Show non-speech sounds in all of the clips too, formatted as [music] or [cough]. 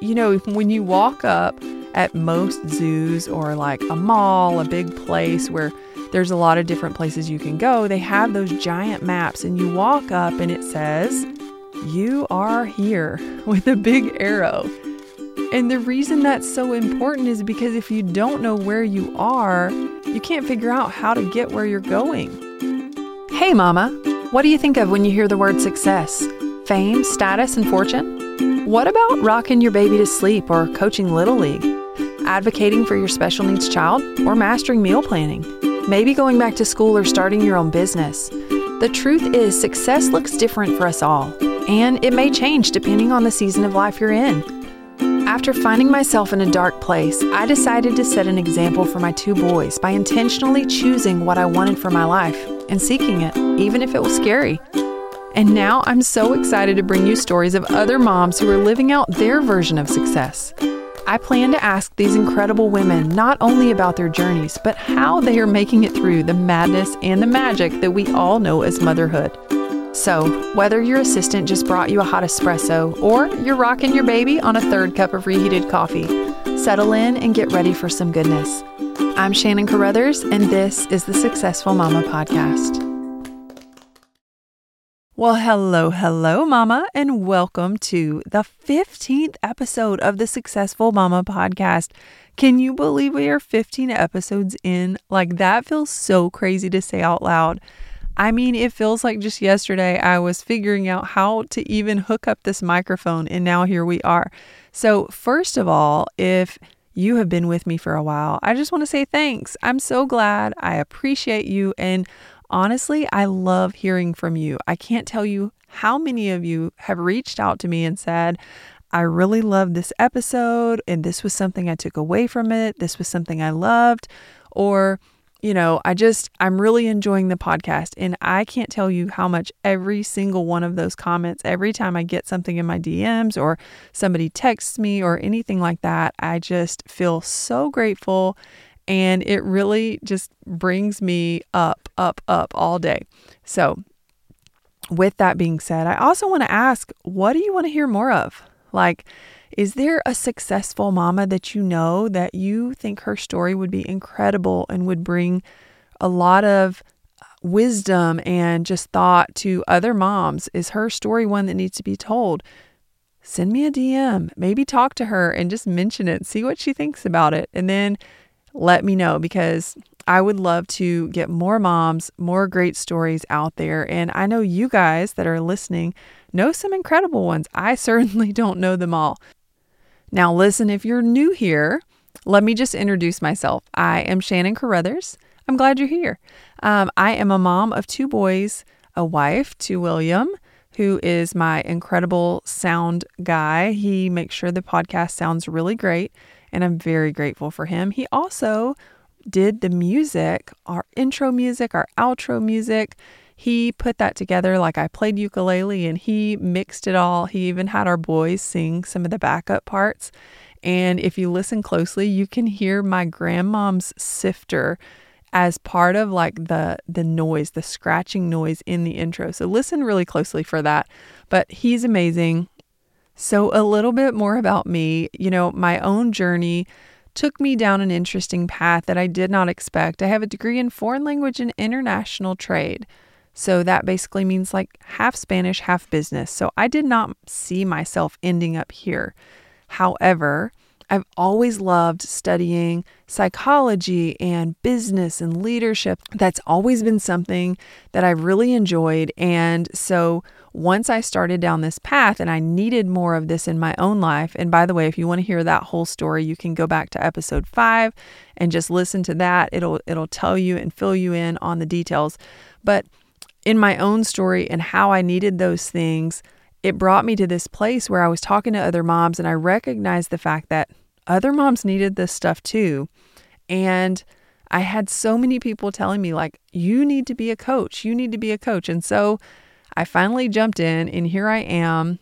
you know, when you walk up at most zoos or like a mall, a big place where there's a lot of different places you can go, they have those giant maps, and you walk up and it says, You are here [laughs] with a big arrow. And the reason that's so important is because if you don't know where you are, you can't figure out how to get where you're going. Hey, Mama, what do you think of when you hear the word success? Fame, status, and fortune? What about rocking your baby to sleep or coaching Little League? Advocating for your special needs child or mastering meal planning? Maybe going back to school or starting your own business? The truth is, success looks different for us all, and it may change depending on the season of life you're in. After finding myself in a dark place, I decided to set an example for my two boys by intentionally choosing what I wanted for my life and seeking it, even if it was scary. And now I'm so excited to bring you stories of other moms who are living out their version of success. I plan to ask these incredible women not only about their journeys, but how they are making it through the madness and the magic that we all know as motherhood. So, whether your assistant just brought you a hot espresso or you're rocking your baby on a third cup of reheated coffee, settle in and get ready for some goodness. I'm Shannon Carothers, and this is the Successful Mama Podcast. Well, hello, hello, Mama, and welcome to the 15th episode of the Successful Mama Podcast. Can you believe we are 15 episodes in? Like, that feels so crazy to say out loud. I mean, it feels like just yesterday I was figuring out how to even hook up this microphone, and now here we are. So, first of all, if you have been with me for a while, I just want to say thanks. I'm so glad. I appreciate you. And honestly, I love hearing from you. I can't tell you how many of you have reached out to me and said, I really loved this episode, and this was something I took away from it. This was something I loved. Or, you know, I just, I'm really enjoying the podcast. And I can't tell you how much every single one of those comments, every time I get something in my DMs or somebody texts me or anything like that, I just feel so grateful. And it really just brings me up, up, up all day. So, with that being said, I also want to ask, what do you want to hear more of? Like, is there a successful mama that you know that you think her story would be incredible and would bring a lot of uh, wisdom and just thought to other moms? Is her story one that needs to be told? Send me a DM, maybe talk to her and just mention it, see what she thinks about it, and then let me know because I would love to get more moms, more great stories out there. And I know you guys that are listening know some incredible ones. I [laughs] certainly don't know them all. Now, listen, if you're new here, let me just introduce myself. I am Shannon Carothers. I'm glad you're here. Um, I am a mom of two boys, a wife to William, who is my incredible sound guy. He makes sure the podcast sounds really great, and I'm very grateful for him. He also did the music, our intro music, our outro music. He put that together like I played ukulele and he mixed it all. He even had our boys sing some of the backup parts. And if you listen closely, you can hear my grandmom's sifter as part of like the the noise, the scratching noise in the intro. So listen really closely for that. But he's amazing. So a little bit more about me, you know, my own journey took me down an interesting path that I did not expect. I have a degree in foreign language and international trade. So that basically means like half Spanish, half business. So I did not see myself ending up here. However, I've always loved studying psychology and business and leadership. That's always been something that I've really enjoyed. And so once I started down this path and I needed more of this in my own life, and by the way, if you want to hear that whole story, you can go back to episode 5 and just listen to that. It'll it'll tell you and fill you in on the details. But in my own story and how I needed those things, it brought me to this place where I was talking to other moms and I recognized the fact that other moms needed this stuff too. And I had so many people telling me, like, you need to be a coach. You need to be a coach. And so I finally jumped in, and here I am,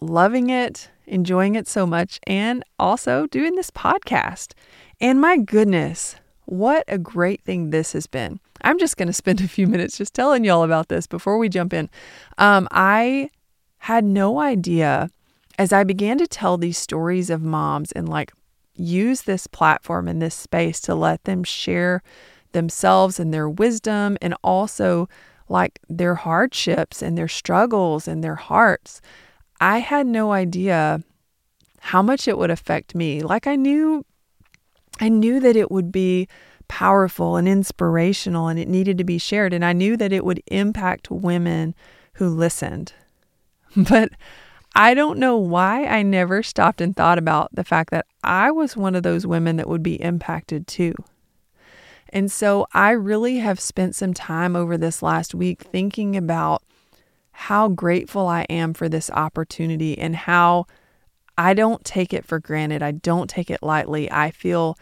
loving it, enjoying it so much, and also doing this podcast. And my goodness, what a great thing this has been. I'm just going to spend a few minutes just telling y'all about this before we jump in. Um, I had no idea as I began to tell these stories of moms and like use this platform and this space to let them share themselves and their wisdom and also like their hardships and their struggles and their hearts, I had no idea how much it would affect me. Like I knew I knew that it would be powerful and inspirational and it needed to be shared and I knew that it would impact women who listened. [laughs] But I don't know why I never stopped and thought about the fact that I was one of those women that would be impacted too. And so I really have spent some time over this last week thinking about how grateful I am for this opportunity and how I don't take it for granted. I don't take it lightly. I feel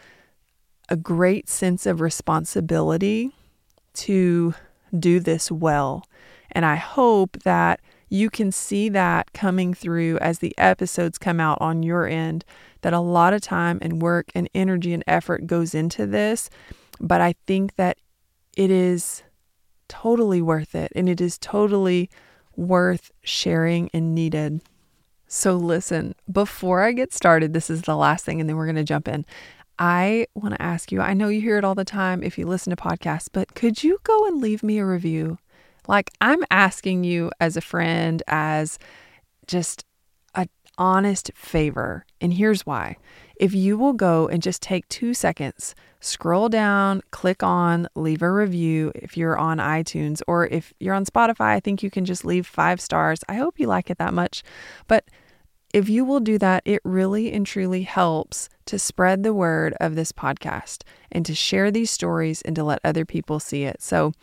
a great sense of responsibility to do this well. And I hope that you can see that coming through as the episodes come out on your end that a lot of time and work and energy and effort goes into this. But I think that it is totally worth it and it is totally worth sharing and needed. So, listen, before I get started, this is the last thing, and then we're going to jump in. I want to ask you I know you hear it all the time if you listen to podcasts, but could you go and leave me a review? Like, I'm asking you as a friend, as just an honest favor. And here's why. If you will go and just take two seconds, scroll down, click on, leave a review if you're on iTunes, or if you're on Spotify, I think you can just leave five stars. I hope you like it that much. But if you will do that, it really and truly helps to spread the word of this podcast and to share these stories and to let other people see it. So,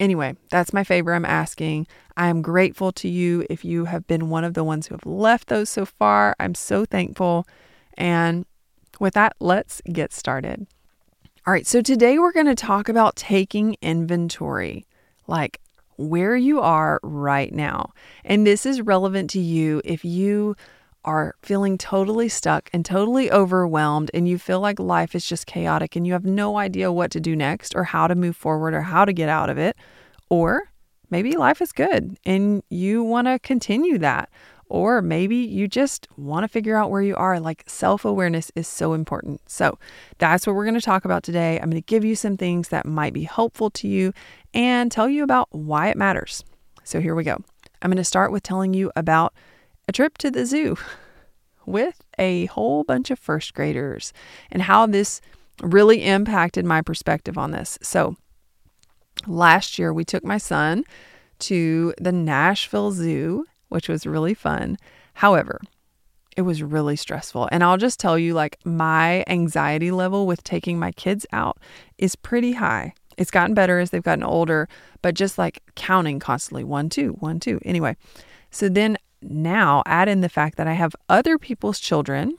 Anyway, that's my favor I'm asking. I am grateful to you if you have been one of the ones who have left those so far. I'm so thankful. And with that, let's get started. All right, so today we're going to talk about taking inventory, like where you are right now. And this is relevant to you if you are feeling totally stuck and totally overwhelmed, and you feel like life is just chaotic and you have no idea what to do next or how to move forward or how to get out of it, or maybe life is good and you want to continue that, or maybe you just want to figure out where you are. Like self awareness is so important. So that's what we're going to talk about today. I'm going to give you some things that might be helpful to you and tell you about why it matters. So here we go. I'm going to start with telling you about a trip to the zoo with a whole bunch of first graders and how this really impacted my perspective on this. So, last year we took my son to the Nashville Zoo, which was really fun. However, it was really stressful. And I'll just tell you, like, my anxiety level with taking my kids out is pretty high. It's gotten better as they've gotten older, but just like counting constantly one, two, one, two. Anyway, so then now add in the fact that I have other people's children.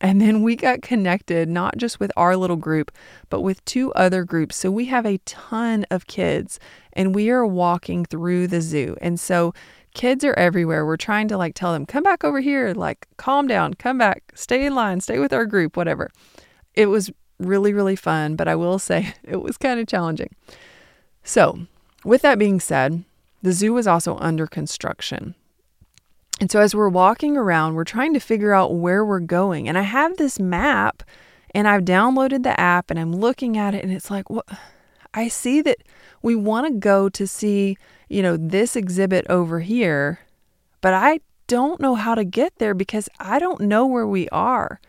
And then we got connected not just with our little group, but with two other groups. So we have a ton of kids and we are walking through the zoo. And so kids are everywhere. We're trying to like tell them, come back over here, like calm down, come back, stay in line, stay with our group, whatever. It was really, really fun, but I will [laughs] say it was kind of challenging. So, with that being said, the zoo was also under construction. And so as we're walking around, we're trying to figure out where we're going. And I have this map and I've downloaded the app and I'm looking at it and it's like, what? I see that we want to go to see, you know, this exhibit over here, but I don't know how to get there because I don't know where we are.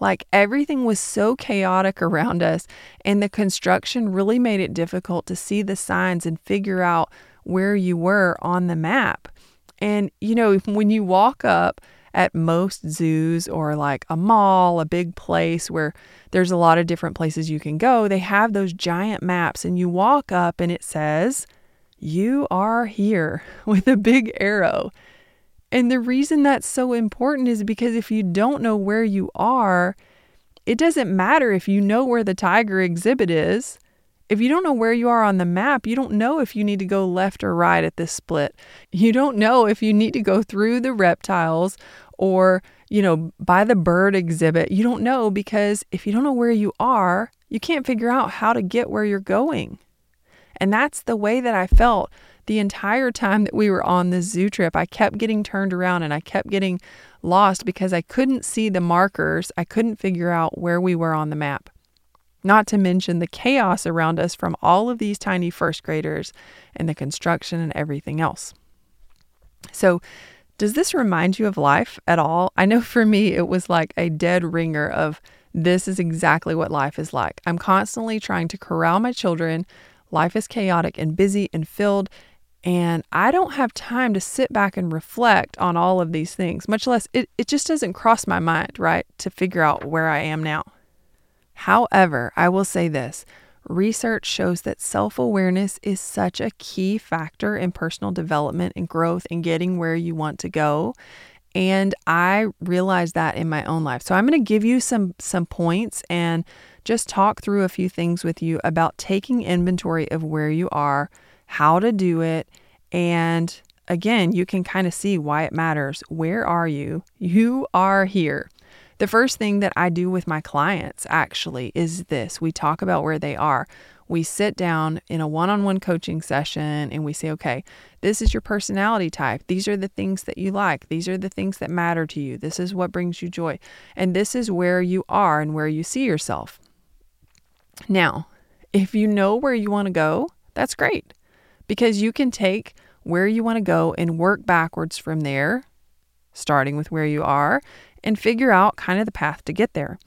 Like everything was so chaotic [laughs] around us, and the construction really made it difficult to see the signs and figure out where you were on the map. And, you know, when you walk up at most zoos or like a mall, a big place where there's a lot of different places you can go, they have those giant maps and you walk up and it says, You are here [laughs] with a big arrow. And the reason that's so important is because if you don't know where you are, it doesn't matter if you know where the tiger exhibit is if you don't know where you are on the map, you don't know if you need to go left or right at this split. You don't know if you need to go through the reptiles or, you know, by the bird exhibit. You don't know because if you don't know where you are, you can't figure out how to get where you're going. And that's the way that I felt the entire time that we were on this zoo trip, I kept getting turned around and I kept getting lost because I couldn't see the markers. I couldn't figure out where we were on the map. Not to mention the chaos around us from all of these tiny first graders and the construction and everything else. So, does this remind you of life at all? I know for me, it was like a dead ringer of this is exactly what life is like. I'm constantly trying to corral my children. Life is chaotic and busy and filled, and I don't have time to sit back and reflect on all of these things, much less it, it just doesn't cross my mind, right, to figure out where I am now. However, I will say this research shows that self awareness is such a key factor in personal development and growth and getting where you want to go. And I realized that in my own life. So I'm going to give you some some points and just talk through a few things with you about taking inventory of where you are, how to do it, and again, you can kind of see why it matters. Where are you? You are here. The first thing that I do with my clients actually is this we talk about where they are. We sit down in a one on one coaching session and we say, okay, this is your personality type. These are the things that you like. These are the things that matter to you. This is what brings you joy. And this is where you are and where you see yourself. Now, if you know where you want to go, that's great because you can take where you want to go and work backwards from there, starting with where you are, and figure out kind of the path to get there.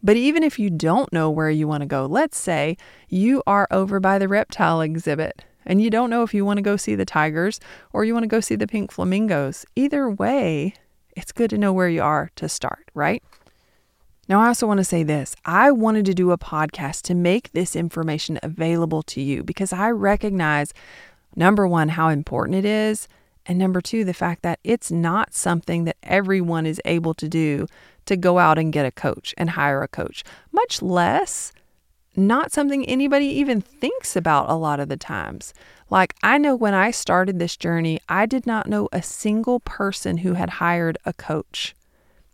But even if you don't know where you want to go, let's say you are over by the reptile exhibit and you don't know if you want to go see the tigers or you want to go see the pink flamingos. Either way, it's good to know where you are to start, right? Now, I also want to say this I wanted to do a podcast to make this information available to you because I recognize, number one, how important it is. And number two, the fact that it's not something that everyone is able to do to go out and get a coach and hire a coach, much less not something anybody even thinks about a lot of the times. Like, I know when I started this journey, I did not know a single person who had hired a coach.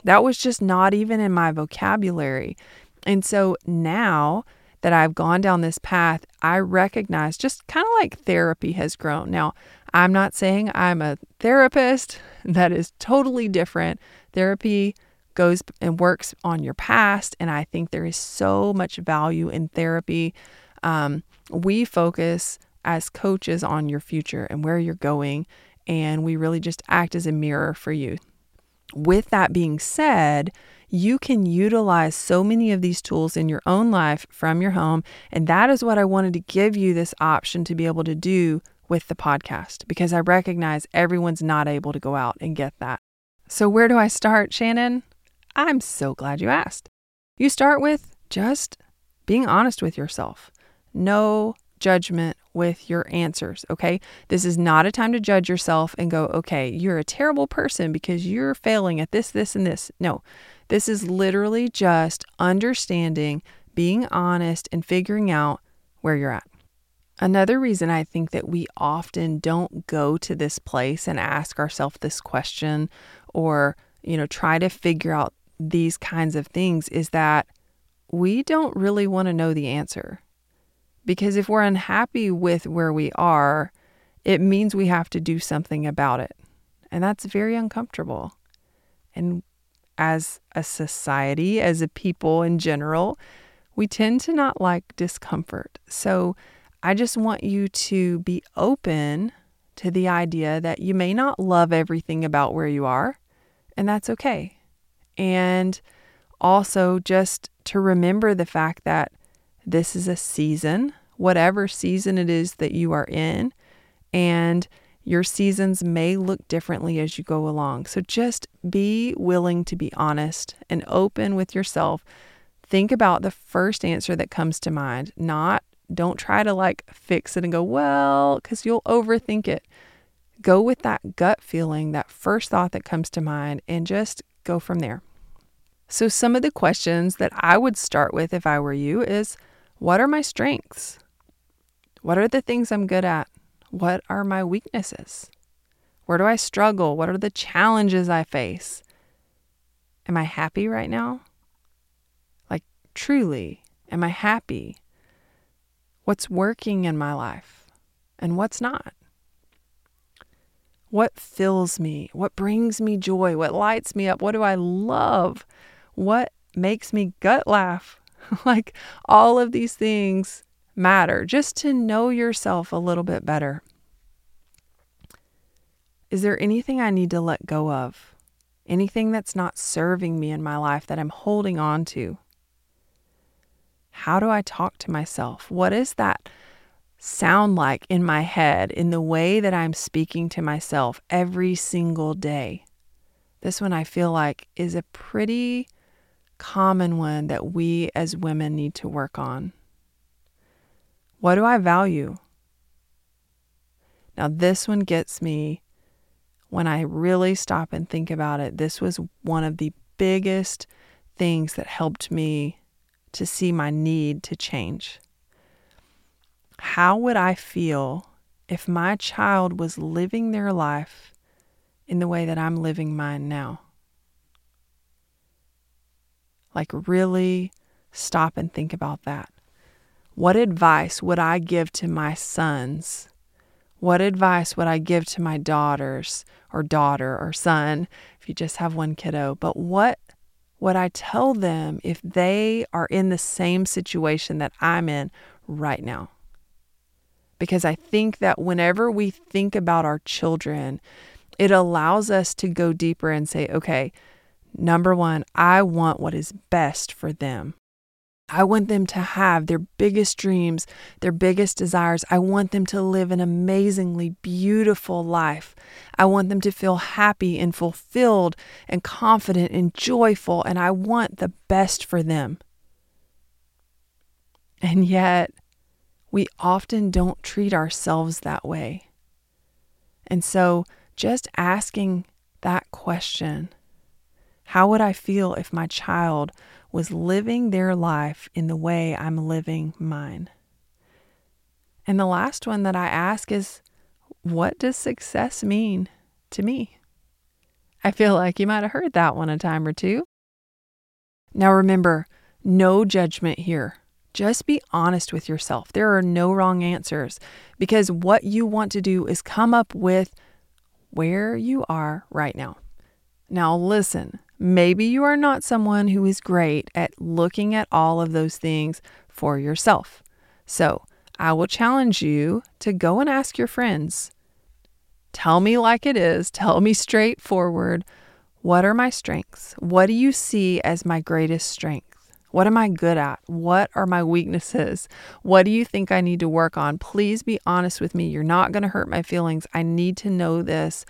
That was just not even in my vocabulary. And so now that I've gone down this path, I recognize just kind of like therapy has grown. Now, I'm not saying I'm a therapist, that is totally different. Therapy goes and works on your past, and I think there is so much value in therapy. Um, we focus as coaches on your future and where you're going, and we really just act as a mirror for you. With that being said, you can utilize so many of these tools in your own life from your home. And that is what I wanted to give you this option to be able to do with the podcast because I recognize everyone's not able to go out and get that. So, where do I start, Shannon? I'm so glad you asked. You start with just being honest with yourself. No judgment with your answers, okay? This is not a time to judge yourself and go, okay, you're a terrible person because you're failing at this, this, and this. No, this is literally just understanding, being honest, and figuring out where you're at. Another reason I think that we often don't go to this place and ask ourselves this question or, you know, try to figure out these kinds of things is that we don't really want to know the answer. Because if we're unhappy with where we are, it means we have to do something about it. And that's very uncomfortable. And as a society, as a people in general, we tend to not like discomfort. So I just want you to be open to the idea that you may not love everything about where you are, and that's okay. And also just to remember the fact that this is a season, whatever season it is that you are in, and your seasons may look differently as you go along. So just be willing to be honest and open with yourself. Think about the first answer that comes to mind, not don't try to like fix it and go, well, because you'll overthink it. Go with that gut feeling, that first thought that comes to mind, and just go from there. So, some of the questions that I would start with if I were you is what are my strengths? What are the things I'm good at? What are my weaknesses? Where do I struggle? What are the challenges I face? Am I happy right now? Like, truly, am I happy? What's working in my life and what's not? What fills me? What brings me joy? What lights me up? What do I love? What makes me gut laugh? [laughs] like all of these things matter just to know yourself a little bit better. Is there anything I need to let go of? Anything that's not serving me in my life that I'm holding on to? How do I talk to myself? What does that sound like in my head in the way that I'm speaking to myself every single day? This one I feel like is a pretty common one that we as women need to work on. What do I value? Now, this one gets me when I really stop and think about it. This was one of the biggest things that helped me to see my need to change. How would I feel if my child was living their life in the way that I'm living mine now? Like, really stop and think about that. What advice would I give to my sons? What advice would I give to my daughters or daughter or son if you just have one kiddo? But what would I tell them if they are in the same situation that I'm in right now? Because I think that whenever we think about our children, it allows us to go deeper and say, okay, Number one, I want what is best for them. I want them to have their biggest dreams, their biggest desires. I want them to live an amazingly beautiful life. I want them to feel happy and fulfilled and confident and joyful, and I want the best for them. And yet, we often don't treat ourselves that way. And so, just asking that question how would I feel if my child was living their life in the way I'm living mine? And the last one that I ask is, what does success mean to me? I feel like you might have heard that one a time or two. Now remember, no judgment here. Just be honest with yourself. There are no wrong answers because what you want to do is come up with where you are right now. Now, listen, Maybe you are not someone who is great at looking at all of those things for yourself. So I will challenge you to go and ask your friends. Tell me like it is, tell me straightforward. What are my strengths? What do you see as my greatest strength? What am I good at? What are my weaknesses? What do you think I need to work on? Please be honest with me. You're not going to hurt my feelings. I need to know this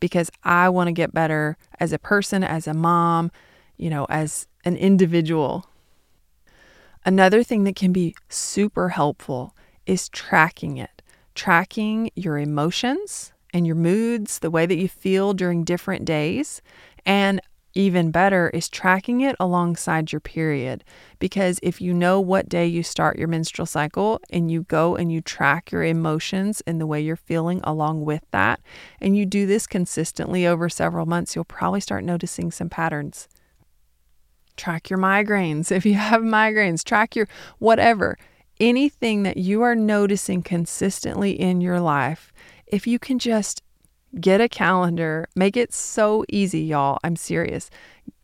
because I want to get better as a person, as a mom, you know, as an individual. Another thing that can be super helpful is tracking it, tracking your emotions and your moods, the way that you feel during different days, and even better is tracking it alongside your period. Because if you know what day you start your menstrual cycle and you go and you track your emotions and the way you're feeling along with that, and you do this consistently over several months, you'll probably start noticing some patterns. Track your migraines. [laughs] If you have migraines, track your whatever. Anything that you are noticing consistently in your life, if you can just Get a calendar. Make it so easy, y'all. I'm serious.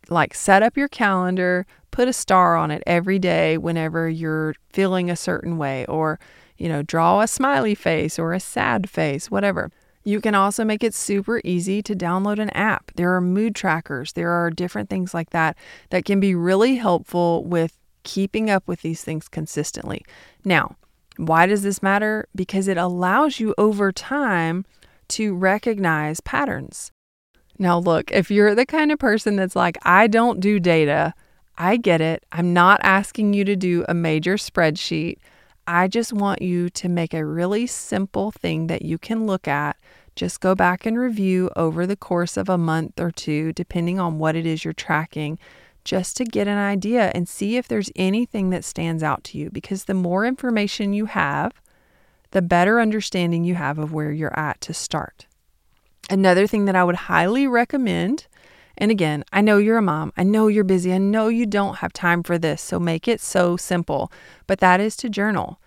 Like, set up your calendar, put a star on it every day whenever you're feeling a certain way, or, you know, draw a smiley face or a sad face, whatever. You can also make it super easy to download an app. There are mood trackers, there are different things like that that can be really helpful with keeping up with these things consistently. Now, why does this matter? Because it allows you over time to recognize patterns. Now, look, if you're the kind of person that's like, I don't do data, I get it. I'm not asking you to do a major spreadsheet. I just want you to make a really simple thing that you can look at. Just go back and review over the course of a month or two, depending on what it is you're tracking, just to get an idea and see if there's anything that stands out to you. Because the more information you have, the better understanding you have of where you're at to start. Another thing that I would highly recommend, and again, I know you're a mom, I know you're busy, I know you don't have time for this, so make it so simple, but that is to journal.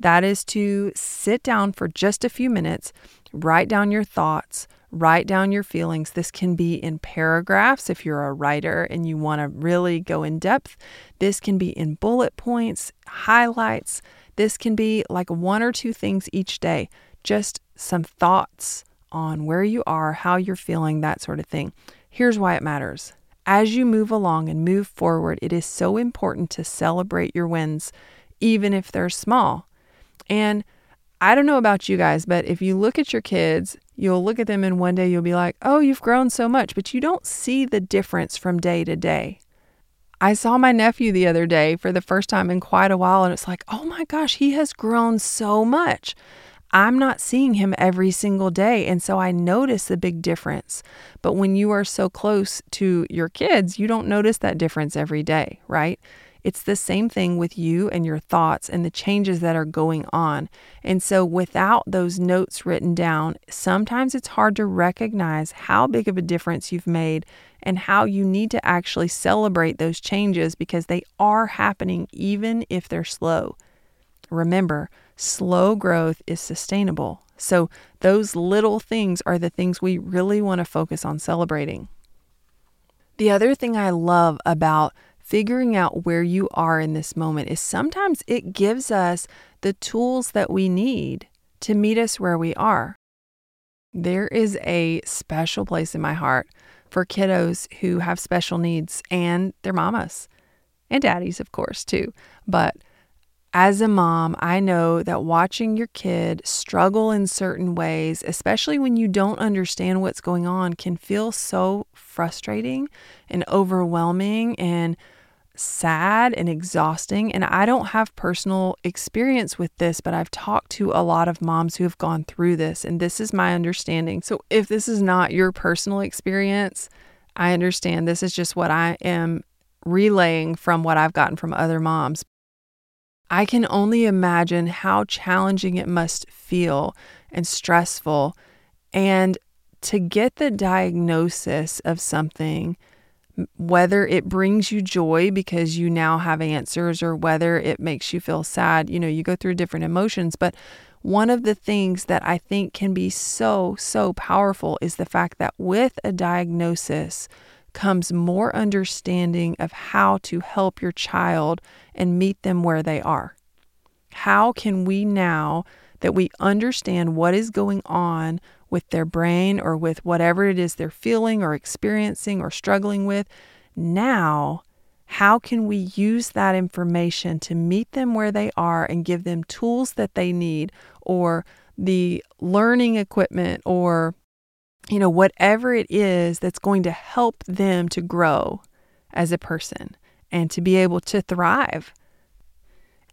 That is to sit down for just a few minutes, write down your thoughts, write down your feelings. This can be in paragraphs if you're a writer and you want to really go in depth. This can be in bullet points, highlights. This can be like one or two things each day, just some thoughts on where you are, how you're feeling, that sort of thing. Here's why it matters. As you move along and move forward, it is so important to celebrate your wins, even if they're small. And I don't know about you guys, but if you look at your kids, you'll look at them and one day you'll be like, oh, you've grown so much, but you don't see the difference from day to day. I saw my nephew the other day for the first time in quite a while, and it's like, oh my gosh, he has grown so much. I'm not seeing him every single day. And so I notice the big difference. But when you are so close to your kids, you don't notice that difference every day, right? It's the same thing with you and your thoughts and the changes that are going on. And so, without those notes written down, sometimes it's hard to recognize how big of a difference you've made and how you need to actually celebrate those changes because they are happening even if they're slow. Remember, slow growth is sustainable. So, those little things are the things we really want to focus on celebrating. The other thing I love about figuring out where you are in this moment is sometimes it gives us the tools that we need to meet us where we are. There is a special place in my heart for kiddos who have special needs and their mamas and daddies, of course, too. But as a mom, I know that watching your kid struggle in certain ways, especially when you don't understand what's going on, can feel so frustrating and overwhelming and sad and exhausting. And I don't have personal experience with this, but I've talked to a lot of moms who have gone through this, and this is my understanding. So if this is not your personal experience, I understand this is just what I am relaying from what I've gotten from other moms. I can only imagine how challenging it must feel and stressful. And to get the diagnosis of something whether it brings you joy because you now have answers or whether it makes you feel sad, you know, you go through different emotions. But one of the things that I think can be so, so powerful is the fact that with a diagnosis comes more understanding of how to help your child and meet them where they are. How can we now that we understand what is going on with their brain or with whatever it is they're feeling or experiencing or struggling with. Now, how can we use that information to meet them where they are and give them tools that they need or the learning equipment or you know whatever it is that's going to help them to grow as a person and to be able to thrive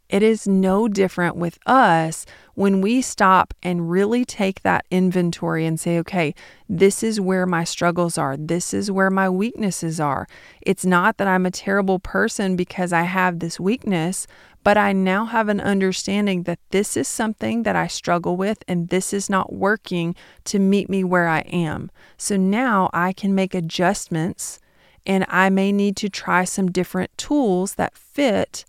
it is no different with us when we stop and really take that inventory and say, okay, this is where my struggles are. This is where my weaknesses are. It's not that I'm a terrible person because I have this weakness, but I now have an understanding that this is something that I struggle with and this is not working to meet me where I am. So now I can make adjustments and I may need to try some different tools that fit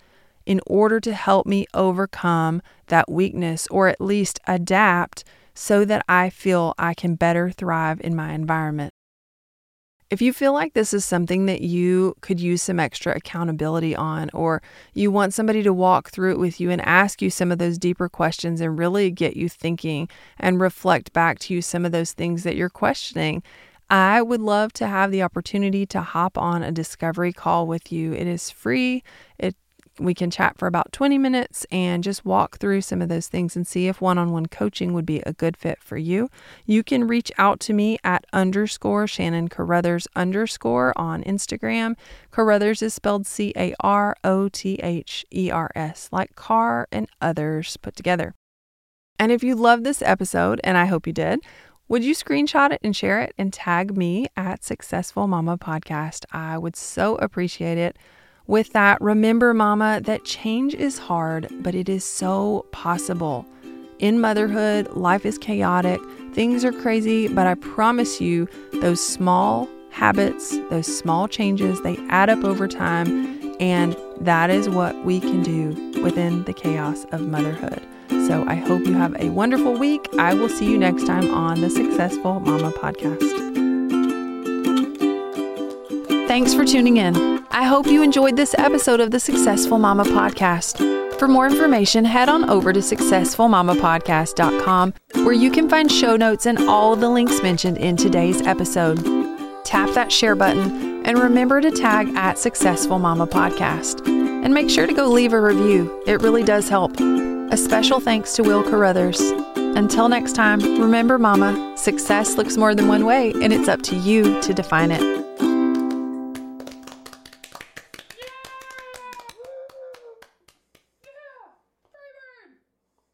in order to help me overcome that weakness or at least adapt so that I feel I can better thrive in my environment. If you feel like this is something that you could use some extra accountability on, or you want somebody to walk through it with you and ask you some of those deeper questions and really get you thinking and reflect back to you some of those things that you're questioning, I would love to have the opportunity to hop on a discovery call with you. It is free. It we can chat for about 20 minutes and just walk through some of those things and see if one on one coaching would be a good fit for you. You can reach out to me at underscore Shannon Carothers underscore on Instagram. Carothers is spelled C A R O T H E R S, like car and others put together. And if you love this episode, and I hope you did, would you screenshot it and share it and tag me at Successful Mama Podcast? I would so appreciate it. With that, remember, Mama, that change is hard, but it is so possible. In motherhood, life is chaotic, things are crazy, but I promise you, those small habits, those small changes, they add up over time, and that is what we can do within the chaos of motherhood. So I hope you have a wonderful week. I will see you next time on the Successful Mama podcast. Thanks for tuning in. I hope you enjoyed this episode of the Successful Mama podcast. For more information, head on over to successfulmamapodcast.com where you can find show notes and all the links mentioned in today's episode. Tap that share button and remember to tag at Successful Mama Podcast. And make sure to go leave a review, it really does help. A special thanks to Will Carothers. Until next time, remember, Mama, success looks more than one way, and it's up to you to define it.